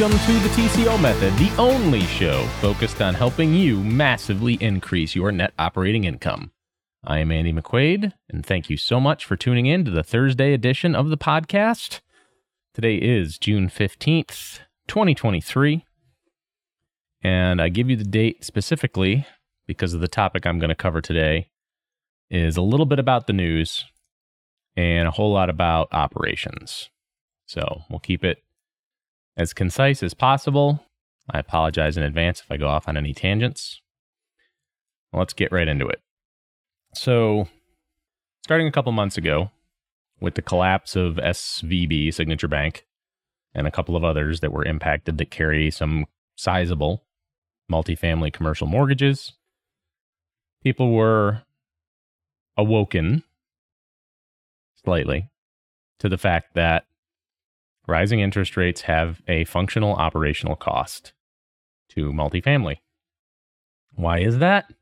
Welcome to the TCO Method, the only show focused on helping you massively increase your net operating income. I am Andy McQuaid, and thank you so much for tuning in to the Thursday edition of the podcast. Today is June 15th, 2023. And I give you the date specifically because of the topic I'm going to cover today is a little bit about the news and a whole lot about operations. So we'll keep it as concise as possible. I apologize in advance if I go off on any tangents. Let's get right into it. So, starting a couple months ago, with the collapse of SVB, Signature Bank, and a couple of others that were impacted that carry some sizable multifamily commercial mortgages, people were awoken slightly to the fact that rising interest rates have a functional operational cost to multifamily. Why is that?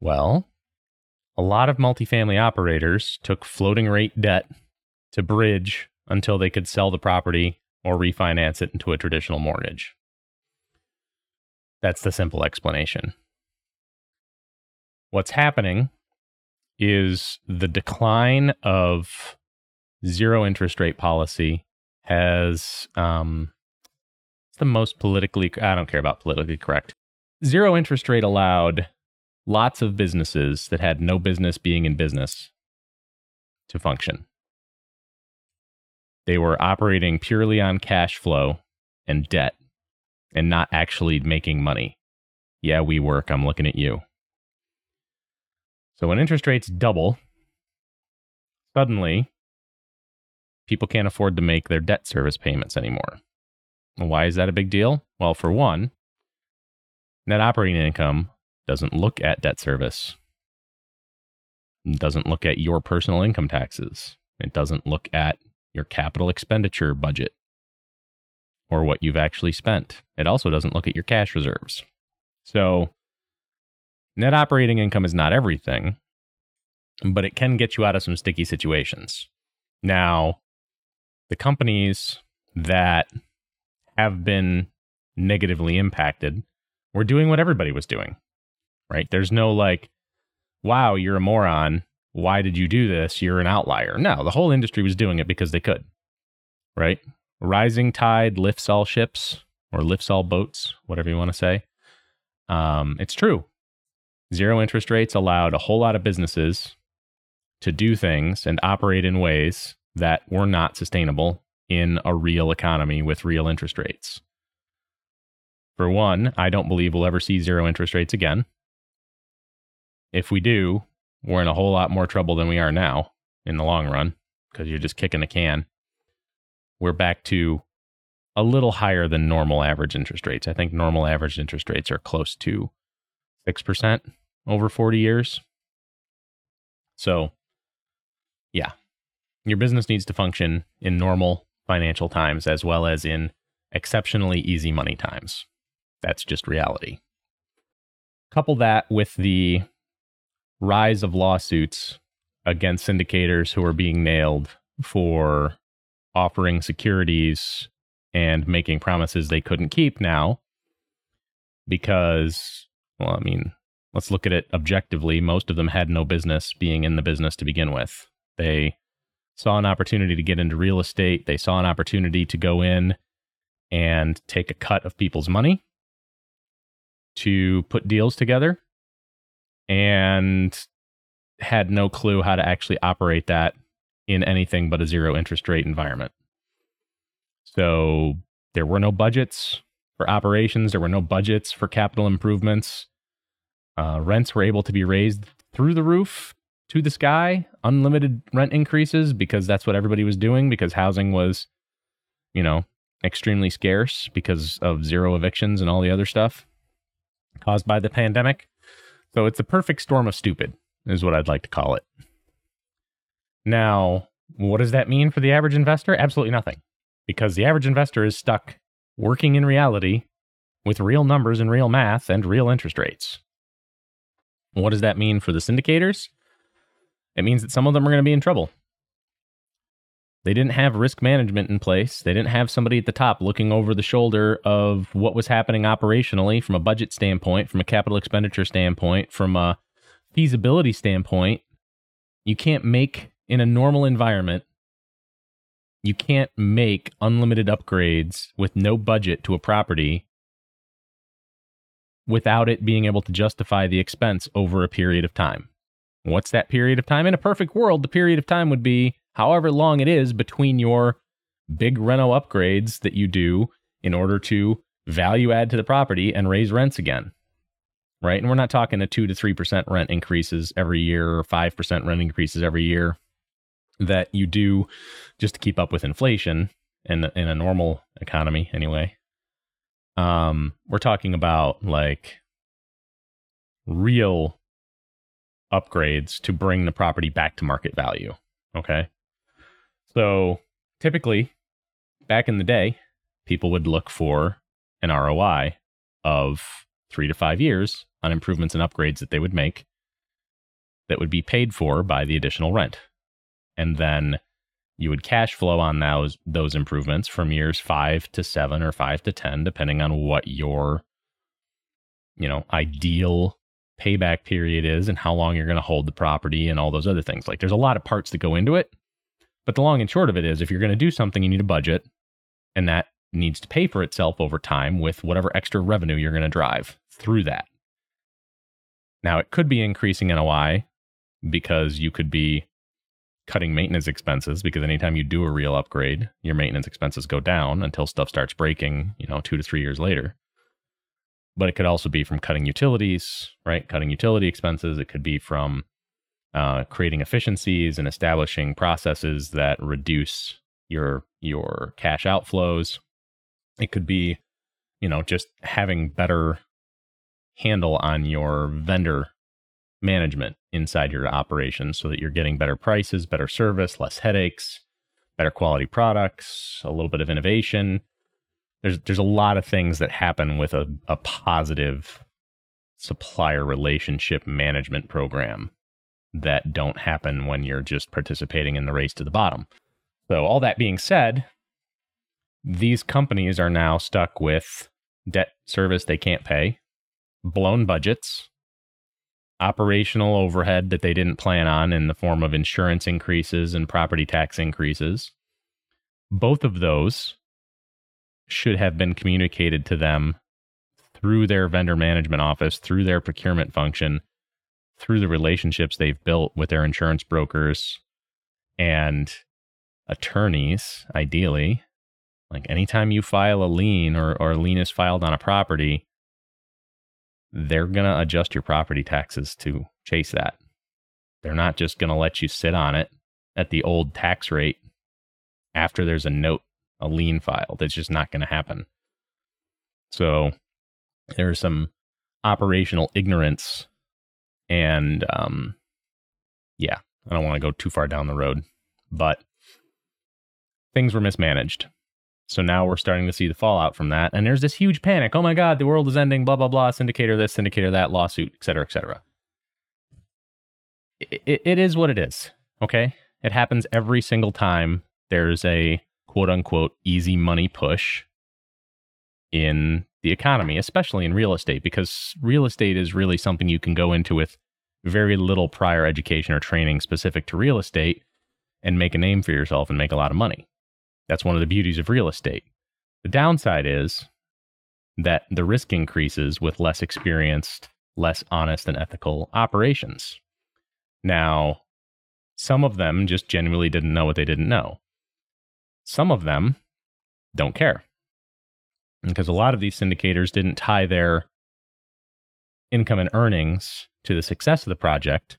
Well, a lot of multifamily operators took floating rate debt to bridge until they could sell the property or refinance it into a traditional mortgage. That's the simple explanation. What's happening is the decline of zero interest rate policy has um, the most politically I don't care about politically correct. Zero interest rate allowed lots of businesses that had no business being in business to function. They were operating purely on cash flow and debt and not actually making money. Yeah, WeWork. I'm looking at you. So when interest rates double, suddenly people can't afford to make their debt service payments anymore. Why is that a big deal? Well, for one, net operating income doesn't look at debt service. It doesn't look at your personal income taxes. It doesn't look at your capital expenditure budget or what you've actually spent. It also doesn't look at your cash reserves. So, net operating income is not everything, but it can get you out of some sticky situations. Now, the companies that have been negatively impacted were doing what everybody was doing, right? There's no like, wow, you're a moron. Why did you do this? You're an outlier. No, the whole industry was doing it because they could, right? Rising tide lifts all ships or lifts all boats, whatever you want to say. Um, it's true. Zero interest rates allowed a whole lot of businesses to do things and operate in ways that were not sustainable in a real economy with real interest rates. For one, I don't believe we'll ever see zero interest rates again. If we do, we're in a whole lot more trouble than we are now in the long run because you're just kicking the can. We're back to a little higher than normal average interest rates. I think normal average interest rates are close to 6% over 40 years. So, yeah, your business needs to function in normal financial times as well as in exceptionally easy money times. That's just reality. Couple that with the rise of lawsuits against syndicators who are being nailed for offering securities and making promises they couldn't keep now because, well, I mean, let's look at it objectively. Most of them had no business being in the business to begin with. They saw an opportunity to get into real estate. They saw an opportunity to go in and take a cut of people's money to put deals together and had no clue how to actually operate that in anything but a zero interest rate environment. So there were no budgets for operations, there were no budgets for capital improvements. Uh, rents were able to be raised through the roof to the sky, unlimited rent increases because that's what everybody was doing because housing was, you know, extremely scarce because of zero evictions and all the other stuff caused by the pandemic. So it's a perfect storm of stupid, is what I'd like to call it. Now, what does that mean for the average investor? Absolutely nothing. Because the average investor is stuck working in reality with real numbers and real math and real interest rates. What does that mean for the syndicators? It means that some of them are going to be in trouble. They didn't have risk management in place. They didn't have somebody at the top looking over the shoulder of what was happening operationally from a budget standpoint, from a capital expenditure standpoint, from a feasibility standpoint. You can't make in a normal environment, you can't make unlimited upgrades with no budget to a property without it being able to justify the expense over a period of time. What's that period of time? In a perfect world, the period of time would be however long it is between your big reno upgrades that you do in order to value add to the property and raise rents again. Right. And we're not talking a 2 to 3% rent increases every year or 5% rent increases every year that you do just to keep up with inflation in, in a normal economy, anyway. Um, we're talking about like real upgrades to bring the property back to market value. Okay. So typically, back in the day, people would look for an ROI of three to five years on improvements and upgrades that they would make that would be paid for by the additional rent. And then you would cash flow on those those improvements from years 5 to 7 or 5 to 10 depending on what your you know ideal payback period is and how long you're going to hold the property and all those other things like there's a lot of parts that go into it but the long and short of it is if you're going to do something you need a budget and that needs to pay for itself over time with whatever extra revenue you're going to drive through that now it could be increasing NOI because you could be cutting maintenance expenses because anytime you do a real upgrade, your maintenance expenses go down until stuff starts breaking, you know, two to three years later. But it could also be from cutting utilities, right? Cutting utility expenses. It could be from uh, creating efficiencies and establishing processes that reduce your your cash outflows. It could be, you know, just having better handle on your vendor management inside your operations so that you're getting better prices, better service, less headaches, better quality products, a little bit of innovation. There's there's a lot of things that happen with a, a positive supplier relationship management program that don't happen when you're just participating in the race to the bottom. So all that being said, these companies are now stuck with debt service they can't pay, blown budgets, operational overhead that they didn't plan on in the form of insurance increases and property tax increases. Both of those should have been communicated to them through their vendor management office, through their procurement function, through the relationships they've built with their insurance brokers and attorneys, ideally. Like anytime you file a lien or, or a lien is filed on a property, they're going to adjust your property taxes to chase that. They're not just going to let you sit on it at the old tax rate after there's a note, a lien filed. It's just not going to happen. So there's some operational ignorance and um yeah, I don't want to go too far down the road, but things were mismanaged. So now we're starting to see the fallout from that. And there's this huge panic. Oh my God, the world is ending, blah, blah, blah, syndicator this, syndicator that, lawsuit, et cetera, et cetera. It, it is what it is. Okay. It happens every single time there's a quote unquote easy money push in the economy, especially in real estate, because real estate is really something you can go into with very little prior education or training specific to real estate and make a name for yourself and make a lot of money. That's one of the beauties of real estate. The downside is that the risk increases with less experienced, less honest, and ethical operations. Now, some of them just genuinely didn't know what they didn't know. Some of them don't care. Because a lot of these syndicators didn't tie their income and earnings to the success of the project.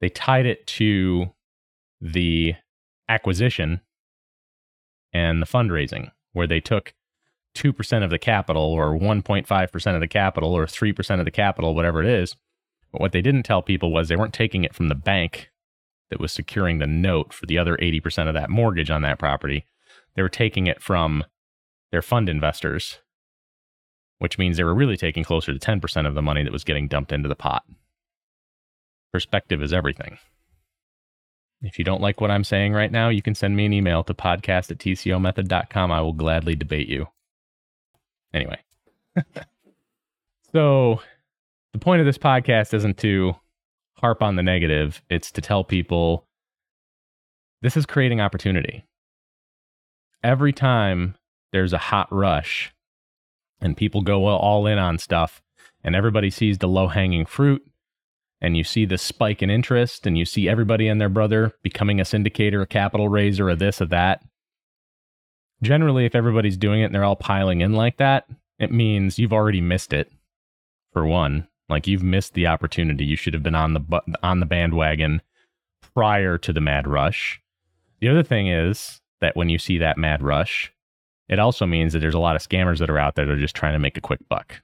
They tied it to the acquisition and the fundraising, where they took 2% of the capital or 1.5% of the capital or 3% of the capital, whatever it is. But what they didn't tell people was they weren't taking it from the bank that was securing the note for the other 80% of that mortgage on that property. They were taking it from their fund investors, which means they were really taking closer to 10% of the money that was getting dumped into the pot. Perspective is everything. If you don't like what I'm saying right now, you can send me an email to podcast at tcomethod.com. I will gladly debate you. Anyway. so the point of this podcast isn't to harp on the negative, it's to tell people this is creating opportunity. Every time there's a hot rush and people go all in on stuff and everybody sees the low hanging fruit and you see the spike in interest and you see everybody and their brother becoming a syndicator, a capital raiser, a this, or that. Generally, if everybody's doing it and they're all piling in like that, it means you've already missed it. For one, like you've missed the opportunity. You should have been on the bu- on the bandwagon prior to the mad rush. The other thing is that when you see that mad rush, it also means that there's a lot of scammers that are out there that are just trying to make a quick buck.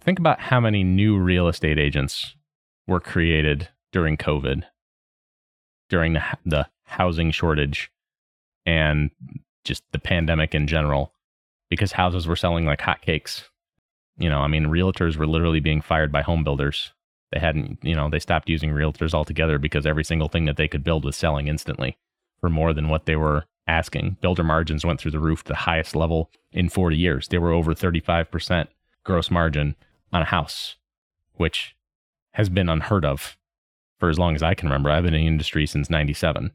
Think about how many new real estate agents were created during COVID, during the, the housing shortage, and just the pandemic in general, because houses were selling like hotcakes. You know, I mean, realtors were literally being fired by home builders. They hadn't, you know, they stopped using realtors altogether because every single thing that they could build was selling instantly for more than what they were asking. Builder margins went through the roof, to the highest level in 40 years. They were over 35% gross margin on a house, which has been unheard of for as long as I can remember. I've been in the industry since 97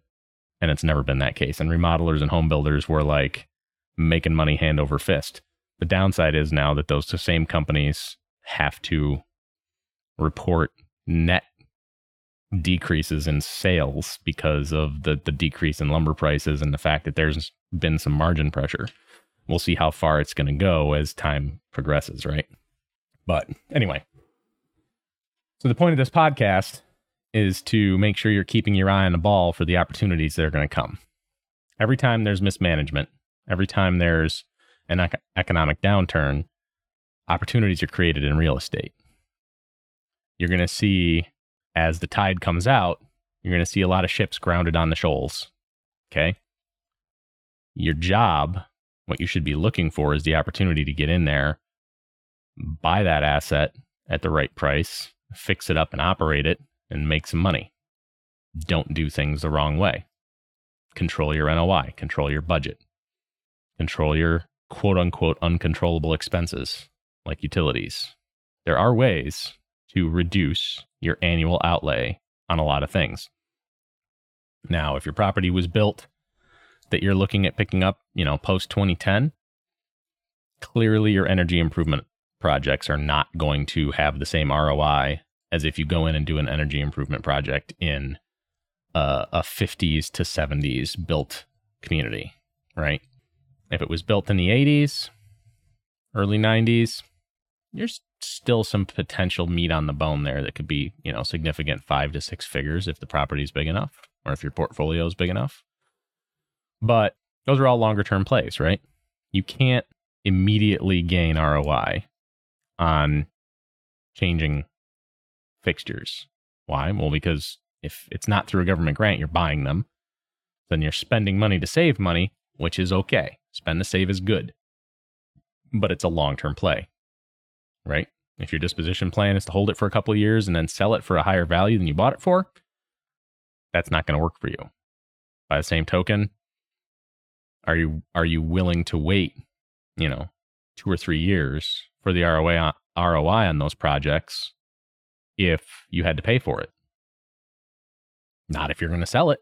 and it's never been that case. And remodelers and home builders were like making money hand over fist. The downside is now that those same companies have to report net decreases in sales because of the, the decrease in lumber prices and the fact that there's been some margin pressure. We'll see how far it's going to go as time progresses, right? But anyway, so the point of this podcast is to make sure you're keeping your eye on the ball for the opportunities that are going to come. Every time there's mismanagement, every time there's an ec- economic downturn, opportunities are created in real estate. You're going to see as the tide comes out, you're going to see a lot of ships grounded on the shoals. Okay. Your job, what you should be looking for is the opportunity to get in there, buy that asset at the right price, fix it up and operate it and make some money. Don't do things the wrong way. Control your NOI, control your budget, control your quote unquote uncontrollable expenses like utilities. There are ways to reduce your annual outlay on a lot of things. Now, if your property was built that you're looking at picking up, you know, post 2010, clearly your energy improvement projects are not going to have the same ROI as if you go in and do an energy improvement project in a, a 50s to 70s built community, right? If it was built in the 80s, early 90s, there's still some potential meat on the bone there that could be, you know, significant five to six figures if the property is big enough or if your portfolio is big enough. But those are all longer term plays, right? You can't immediately gain ROI on changing fixtures. Why? Well, because if it's not through a government grant, you're buying them, then you're spending money to save money, which is okay. Spend to save is good, but it's a long term play, right? If your disposition plan is to hold it for a couple of years and then sell it for a higher value than you bought it for, that's not going to work for you. By the same token, are you are you willing to wait, you know, two or three years for the ROI on, ROI on those projects if you had to pay for it. Not if you're going to sell it,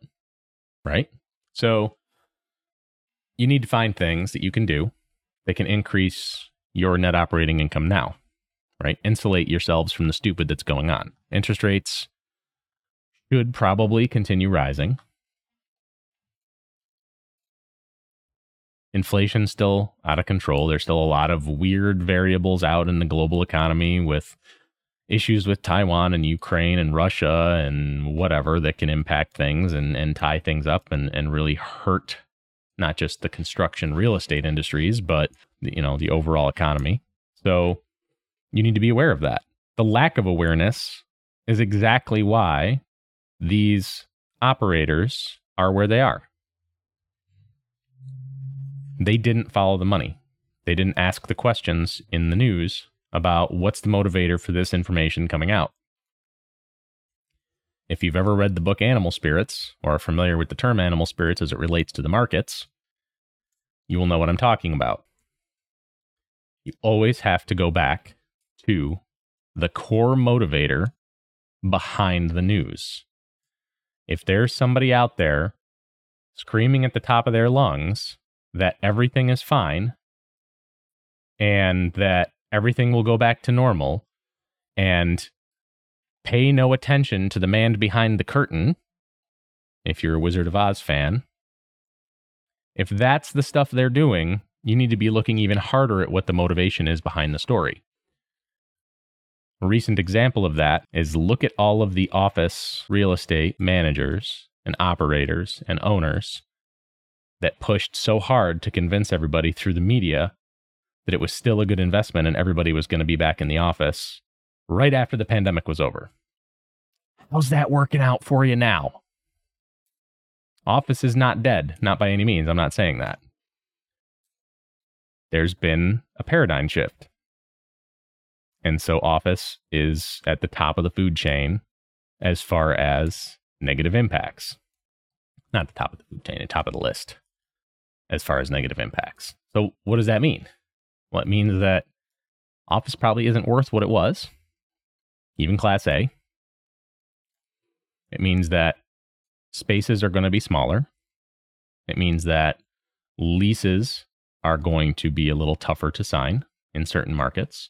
right? So you need to find things that you can do that can increase your net operating income now, right? Insulate yourselves from the stupid that's going on. Interest rates should probably continue rising. inflation's still out of control. There's still a lot of weird variables out in the global economy with issues with Taiwan and Ukraine and Russia and whatever that can impact things and, and tie things up and, and really hurt not just the construction real estate industries, but you know, the overall economy. So you need to be aware of that. The lack of awareness is exactly why these operators are where they are they didn't follow the money. They didn't ask the questions in the news about what's the motivator for this information coming out. If you've ever read the book Animal Spirits or are familiar with the term animal spirits as it relates to the markets, you will know what I'm talking about. You always have to go back to the core motivator behind the news. If there's somebody out there screaming at the top of their lungs that everything is fine and that everything will go back to normal and pay no attention to the man behind the curtain, if you're a Wizard of Oz fan, if that's the stuff they're doing, you need to be looking even harder at what the motivation is behind the story. A recent example of that is look at all of the office real estate managers and operators and owners that pushed so hard to convince everybody through the media that it was still a good investment and everybody was going to be back in the office right after the pandemic was over. How's that working out for you now? Office is not dead, not by any means. I'm not saying that. There's been a paradigm shift. And so Office is at the top of the food chain as far as negative impacts. Not the top of the food chain, the top of the list as far as negative impacts. So, what does that mean? Well, it means that Office probably isn't worth what it was, even Class A. It means that spaces are going to be smaller. It means that leases are going to be a little tougher to sign in certain markets.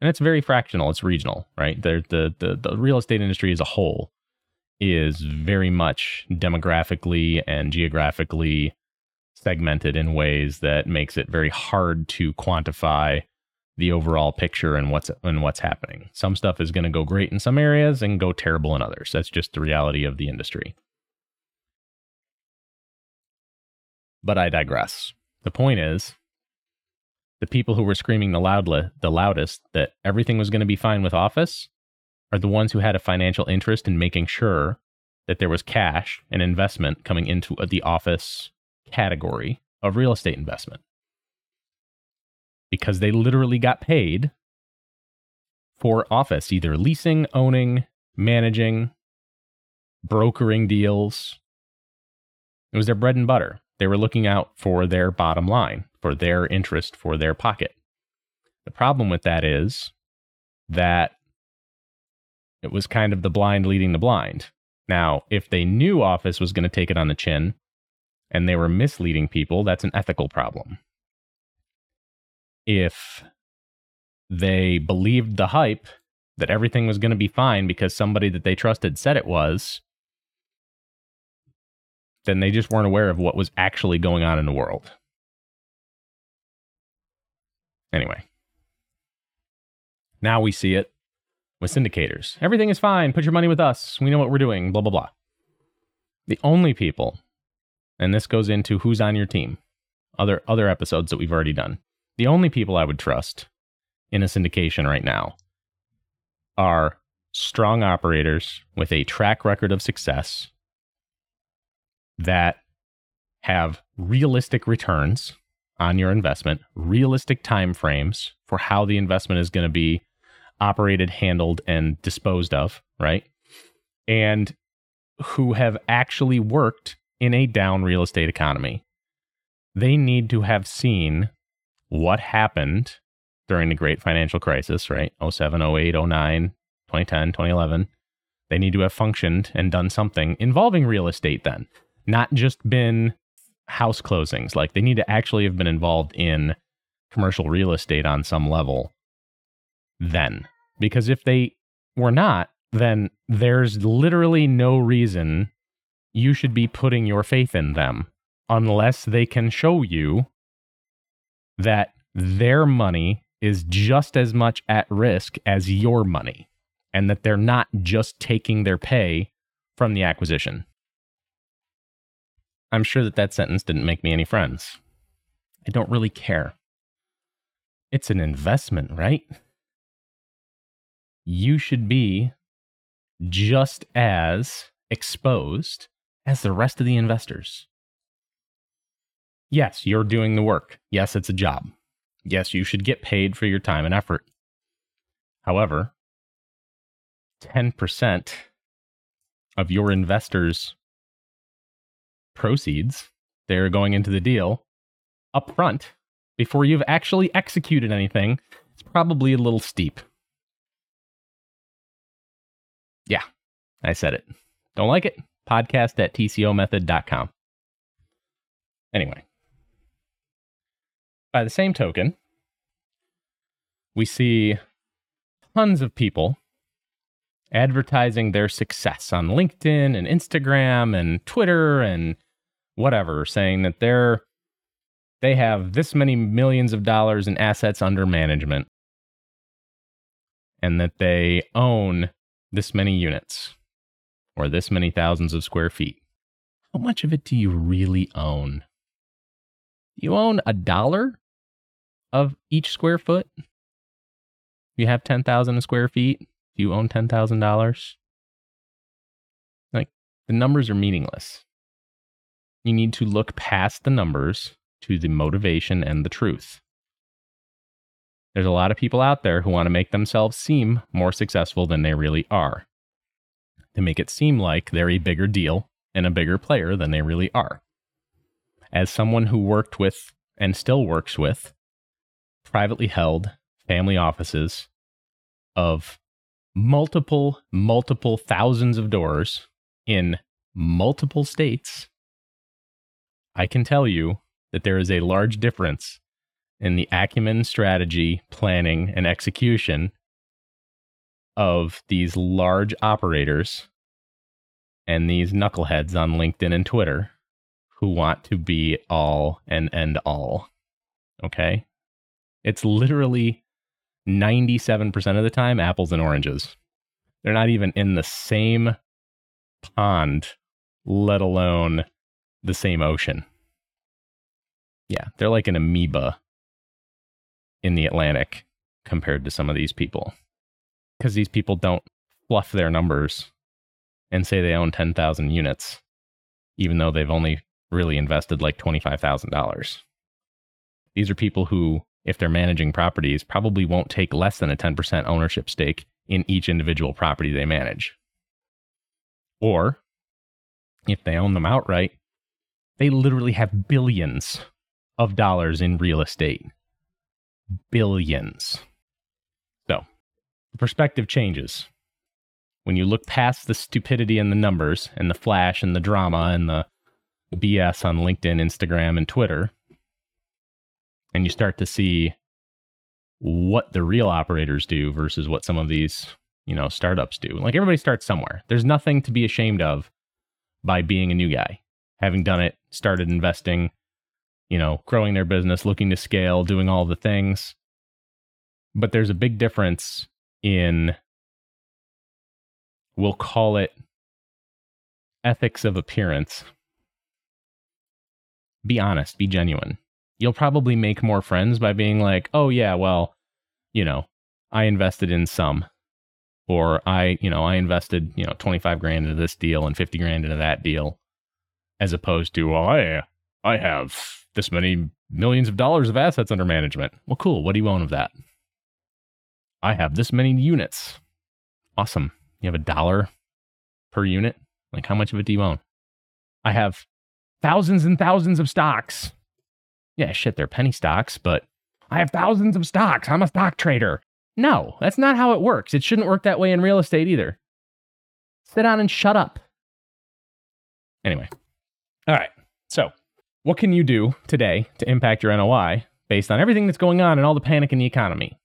And it's very fractional, it's regional, right? The, the, the, the real estate industry as a whole is very much demographically and geographically segmented in ways that makes it very hard to quantify the overall picture and what's and what's happening. Some stuff is going to go great in some areas and go terrible in others. That's just the reality of the industry. But I digress. The point is, the people who were screaming the loudly, the loudest that everything was going to be fine with Office are the ones who had a financial interest in making sure that there was cash and investment coming into the Office category of real estate investment. Because they literally got paid for Office, either leasing, owning, managing, brokering deals. It was their bread and butter. They were looking out for their bottom line, for their interest, for their pocket. The problem with that is that it was kind of the blind leading the blind. Now, if they knew Office was going to take it on the chin and they were misleading people, that's an ethical problem. If they believed the hype that everything was going to be fine because somebody that they trusted said it was, then they just weren't aware of what was actually going on in the world. Anyway, now we see it with syndicators. Everything is fine. Put your money with us. We know what we're doing. Blah, blah, blah. The only people, and this goes into who's on your team, other, other episodes that we've already done. The only people I would trust in a syndication right now are strong operators with a track record of success that have realistic returns on your investment, realistic time frames for how the investment is going to be operated, handled, and disposed of, right? And who have actually worked in a down real estate economy. They need to have seen what happened during the great financial crisis, right? 07, 08, 09, 2010, 2011. They need to have functioned and done something involving real estate then not just been house closings. Like they need to actually have been involved in commercial real estate on some level then. Because if they were not, then there's literally no reason you should be putting your faith in them unless they can show you that their money is just as much at risk as your money and that they're not just taking their pay from the acquisition. I'm sure that that sentence didn't make me any friends. I don't really care. It's an investment, right? You should be just as exposed as the rest of the investors. Yes, you're doing the work. Yes, it's a job. Yes, you should get paid for your time and effort. However, 10% of your investors' proceeds, they're going into the deal up front before you've actually executed anything, it's probably a little steep. Yeah, I said it. Don't like it? Podcast at tcomethod.com. Anyway, by the same token, we see tons of people advertising their success on LinkedIn and Instagram and Twitter and whatever, saying that they're they have this many millions of dollars in assets under management and that they own this many units or this many thousands of square feet. How much of it do you really own? You own a dollar of each square foot? You have 10,000 square feet? Do you own $10,000? Like, the numbers are meaningless. You need to look past the numbers to the motivation and the truth. There's a lot of people out there who want to make themselves seem more successful than they really are. To make it seem like they're a bigger deal and a bigger player than they really are. As someone who worked with and still works with privately held family offices of multiple, multiple thousands of doors in multiple states, I can tell you that there is a large difference in the acumen, strategy, planning, and execution of these large operators and these knuckleheads on LinkedIn and Twitter who want to be all and end all. Okay? It's literally 97% of the time apples and oranges. They're not even in the same pond, let alone the same ocean. Yeah, they're like an amoeba in the Atlantic compared to some of these people. Because these people don't fluff their numbers and say they own 10,000 units, even though they've only really invested like $25,000. These are people who, if they're managing properties, probably won't take less than a 10% ownership stake in each individual property they manage. Or, if they own them outright, they literally have billions of dollars in real estate. Billions. So, the perspective changes. When you look past the stupidity and the numbers and the flash and the drama and the BS on LinkedIn, Instagram, and Twitter, and you start to see what the real operators do versus what some of these, you know, startups do. Like everybody starts somewhere. There's nothing to be ashamed of by being a new guy, having done it, started investing, you know, growing their business, looking to scale, doing all the things. But there's a big difference in, we'll call it ethics of appearance. Be honest, be genuine. You'll probably make more friends by being like, oh, yeah, well, you know, I invested in some. Or I, you know, I invested, you know, 25 grand into this deal and 50 grand into that deal. As opposed to, well, I, I have this many millions of dollars of assets under management. Well, cool. What do you own of that? I have this many units. Awesome. You have a dollar per unit? Like, how much of it do you own? I have thousands and thousands of stocks. Yeah, shit, they're penny stocks, but I have thousands of stocks. I'm a stock trader. No, that's not how it works. It shouldn't work that way in real estate either. Sit down and shut up. Anyway, all right. So, what can you do today to impact your NOI based on everything that's going on and all the panic in the economy?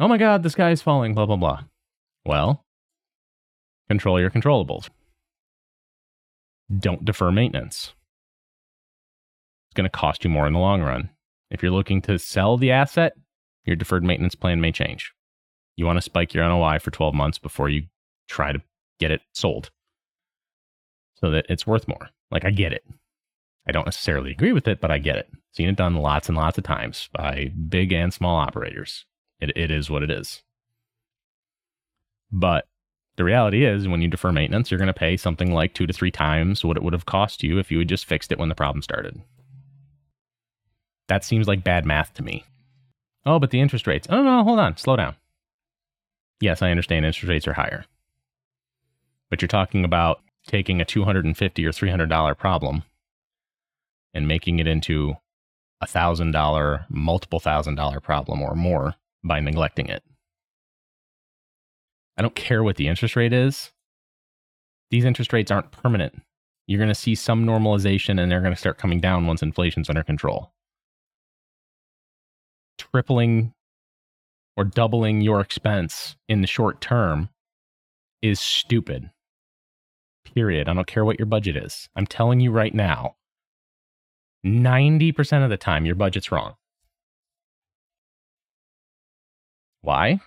Oh my God, the sky is falling, blah, blah, blah. Well, control your controllables. Don't defer maintenance. Going to cost you more in the long run. If you're looking to sell the asset, your deferred maintenance plan may change. You want to spike your NOI for 12 months before you try to get it sold so that it's worth more. Like, I get it. I don't necessarily agree with it, but I get it. Seen it done lots and lots of times by big and small operators. It, it is what it is. But the reality is, when you defer maintenance, you're going to pay something like two to three times what it would have cost you if you had just fixed it when the problem started. That seems like bad math to me. Oh, but the interest rates. Oh, no, hold on. Slow down. Yes, I understand interest rates are higher. But you're talking about taking a 250 or $300 problem and making it into a $1,000, multiple thousand dollar problem or more by neglecting it. I don't care what the interest rate is. These interest rates aren't permanent. You're going to see some normalization and they're going to start coming down once inflation's under control. Tripling or doubling your expense in the short term is stupid. Period. I don't care what your budget is. I'm telling you right now 90% of the time, your budget's wrong. Why?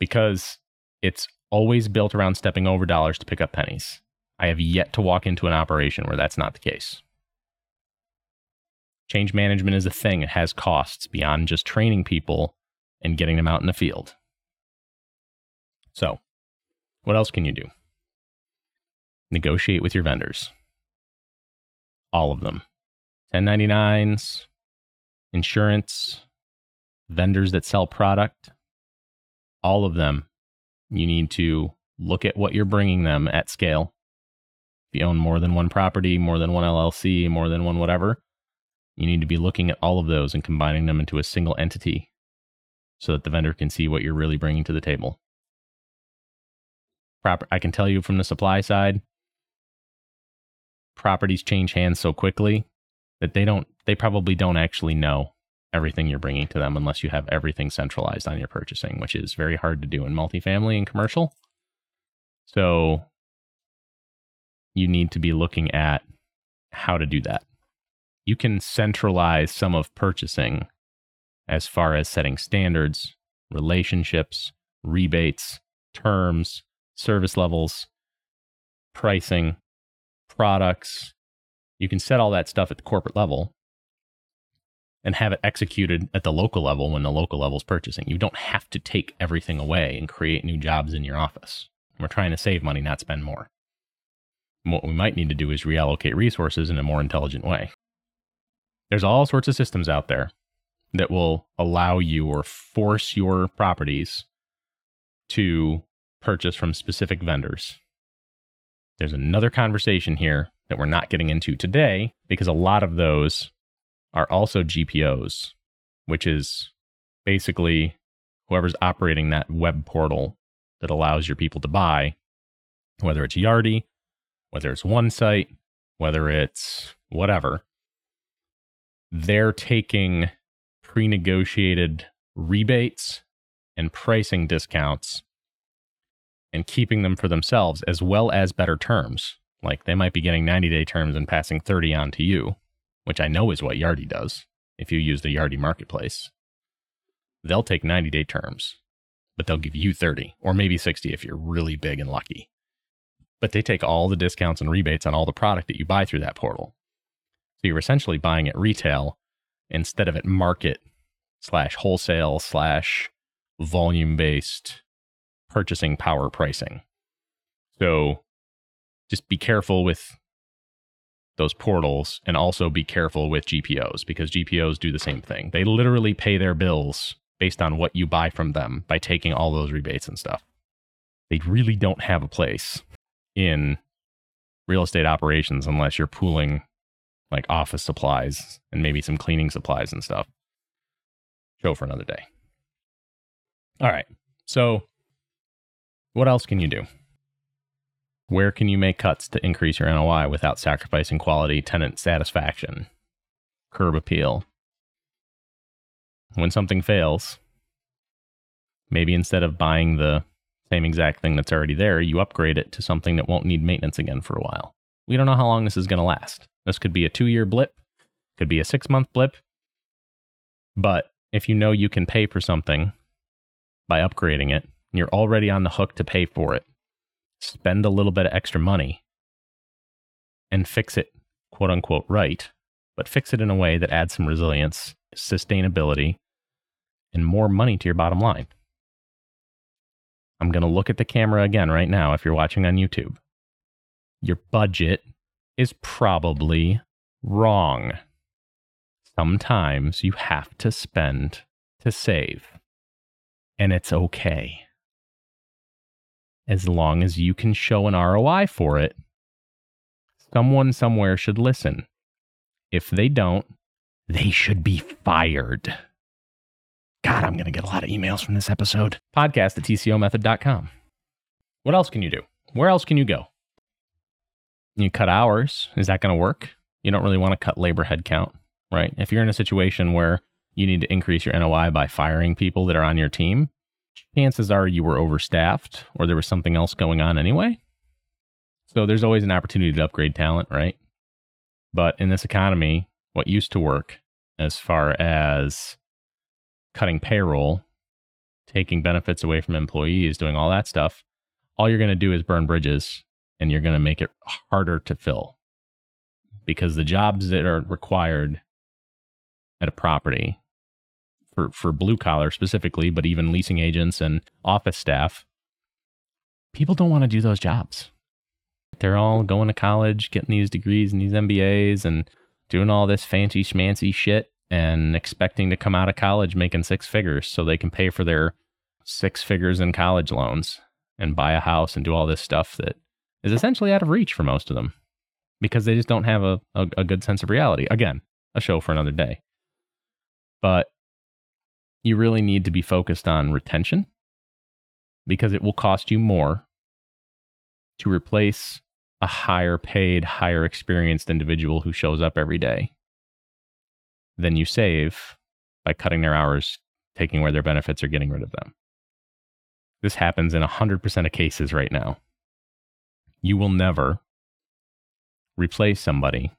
Because it's always built around stepping over dollars to pick up pennies. I have yet to walk into an operation where that's not the case. Change management is a thing, it has costs beyond just training people and getting them out in the field. So, what else can you do? Negotiate with your vendors. All of them. 1099s, insurance, vendors that sell product, all of them, you need to look at what you're bringing them at scale. If you own more than one property, more than one LLC, more than one whatever, you need to be looking at all of those and combining them into a single entity so that the vendor can see what you're really bringing to the table. Proper, I can tell you from the supply side, properties change hands so quickly that they don't they probably don't actually know everything you're bringing to them unless you have everything centralized on your purchasing, which is very hard to do in multifamily and commercial. So you need to be looking at how to do that. You can centralize some of purchasing as far as setting standards, relationships, rebates, terms, service levels, pricing, products, you can set all that stuff at the corporate level and have it executed at the local level when the local level is purchasing. You don't have to take everything away and create new jobs in your office. We're trying to save money, not spend more. What we might need to do is reallocate resources in a more intelligent way. There's all sorts of systems out there that will allow you or force your properties to purchase from specific vendors. There's another conversation here that we're not getting into today because a lot of those are also GPOs, which is basically whoever's operating that web portal that allows your people to buy, whether it's Yardi, whether it's OneSite, whether it's whatever, they're taking pre negotiated rebates and pricing discounts and keeping them for themselves as well as better terms. Like they might be getting 90 day terms and passing 30 on to you, which I know is what Yardi does if you use the Yardi marketplace. They'll take 90 day terms, but they'll give you 30 or maybe 60 if you're really big and lucky. But they take all the discounts and rebates on all the product that you buy through that portal. So you're essentially buying at retail instead of at market slash wholesale slash volume based purchasing power pricing. So just be careful with those portals and also be careful with GPOs because GPOs do the same thing. They literally pay their bills based on what you buy from them by taking all those rebates and stuff. They really don't have a place in real estate operations unless you're pooling like office supplies and maybe some cleaning supplies and stuff. Show for another day. All right. So, what else can you do? Where can you make cuts to increase your NOI without sacrificing quality, tenant satisfaction, curb appeal? When something fails, maybe instead of buying the same exact thing that's already there, you upgrade it to something that won't need maintenance again for a while. We don't know how long this is going to last. This could be a two year blip, could be a six month blip. But if you know you can pay for something by upgrading it, you're already on the hook to pay for it, spend a little bit of extra money and fix it quote unquote right, but fix it in a way that adds some resilience, sustainability, and more money to your bottom line. I'm going to look at the camera again right now if you're watching on YouTube. Your budget is probably wrong. Sometimes you have to spend to save, and it's okay. as long as you can show an ROI for it. Someone somewhere should listen. If they don't, they should be fired. God, I'm going to get a lot of emails from this episode. Podcast at tcomethod.com. What else can you do? Where else can you go? You cut hours. Is that going to work? You don't really want to cut labor headcount, right? If you're in a situation where you need to increase your NOI by firing people that are on your team, chances are you were overstaffed or there was something else going on anyway. So there's always an opportunity to upgrade talent, right? But in this economy, what used to work as far as cutting payroll, taking benefits away from employees, doing all that stuff, all you're going to do is burn bridges and you're going to make it harder to fill because the jobs that are required at a property for, for blue collar specifically, but even leasing agents and office staff, people don't want to do those jobs. They're all going to college, getting these degrees and these MBAs and doing all this fancy schmancy shit and expecting to come out of college making six figures so they can pay for their six figures in college loans and buy a house and do all this stuff that is essentially out of reach for most of them because they just don't have a, a, a good sense of reality. Again, a show for another day. But you really need to be focused on retention because it will cost you more to replace a higher paid, higher experienced individual who shows up every day than you save by cutting their hours, taking away their benefits, or getting rid of them. This happens in 100% of cases right now. You will never replace somebody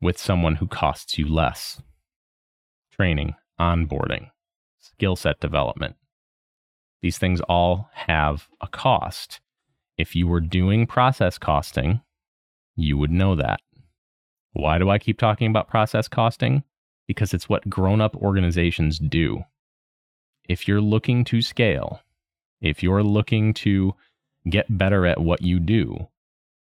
with someone who costs you less. Training, onboarding, skill set development. These things all have a cost. If you were doing process costing, you would know that. Why do I keep talking about process costing? Because it's what grown up organizations do. If you're looking to scale, if you're looking to get better at what you do,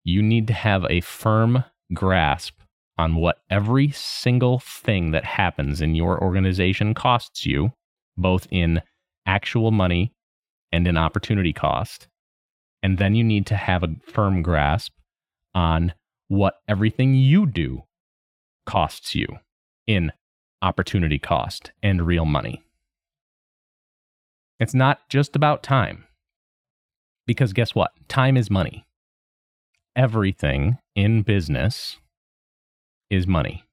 you need to have a firm grasp on what every single thing that happens in your organization costs you, both in actual money and in opportunity cost. And then you need to have a firm grasp on what everything you do costs you in opportunity cost and real money. It's not just about time. Because guess what? Time is money. Everything in business is money.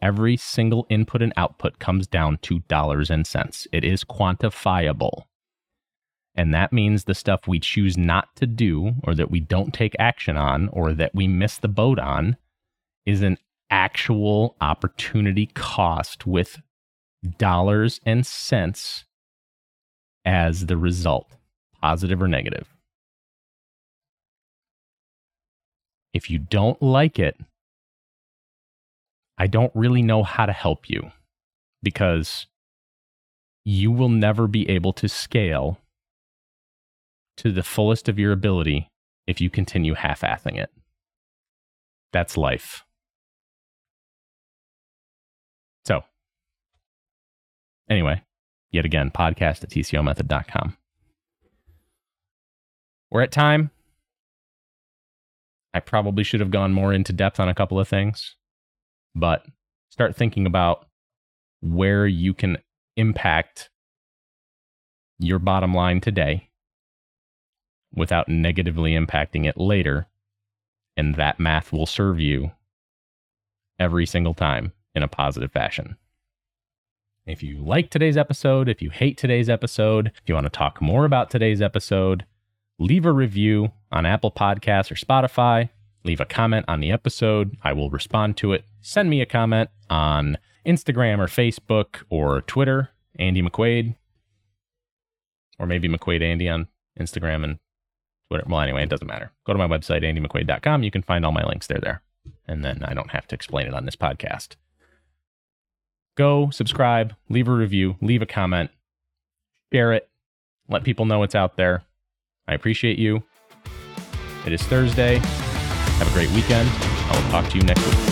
Every single input and output comes down to dollars and cents. It is quantifiable. And that means the stuff we choose not to do, or that we don't take action on, or that we miss the boat on, is an actual opportunity cost with dollars and cents as the result, positive or negative. If you don't like it, I don't really know how to help you because you will never be able to scale to the fullest of your ability if you continue half assing it. That's life. So, anyway, yet again, podcast at tcomethod.com. We're at time. I probably should have gone more into depth on a couple of things, but start thinking about where you can impact your bottom line today without negatively impacting it later. And that math will serve you every single time in a positive fashion. If you like today's episode, if you hate today's episode, if you want to talk more about today's episode, leave a review on Apple Podcasts or Spotify. Leave a comment on the episode. I will respond to it. Send me a comment on Instagram or Facebook or Twitter, Andy McQuaid, or maybe McQuaid Andy on Instagram and Twitter. Well, anyway, it doesn't matter. Go to my website, andymcquaid.com. You can find all my links there, there. And then I don't have to explain it on this podcast. Go subscribe, leave a review, leave a comment, share it, let people know it's out there. I appreciate you. It is Thursday. Have a great weekend. I will talk to you next week.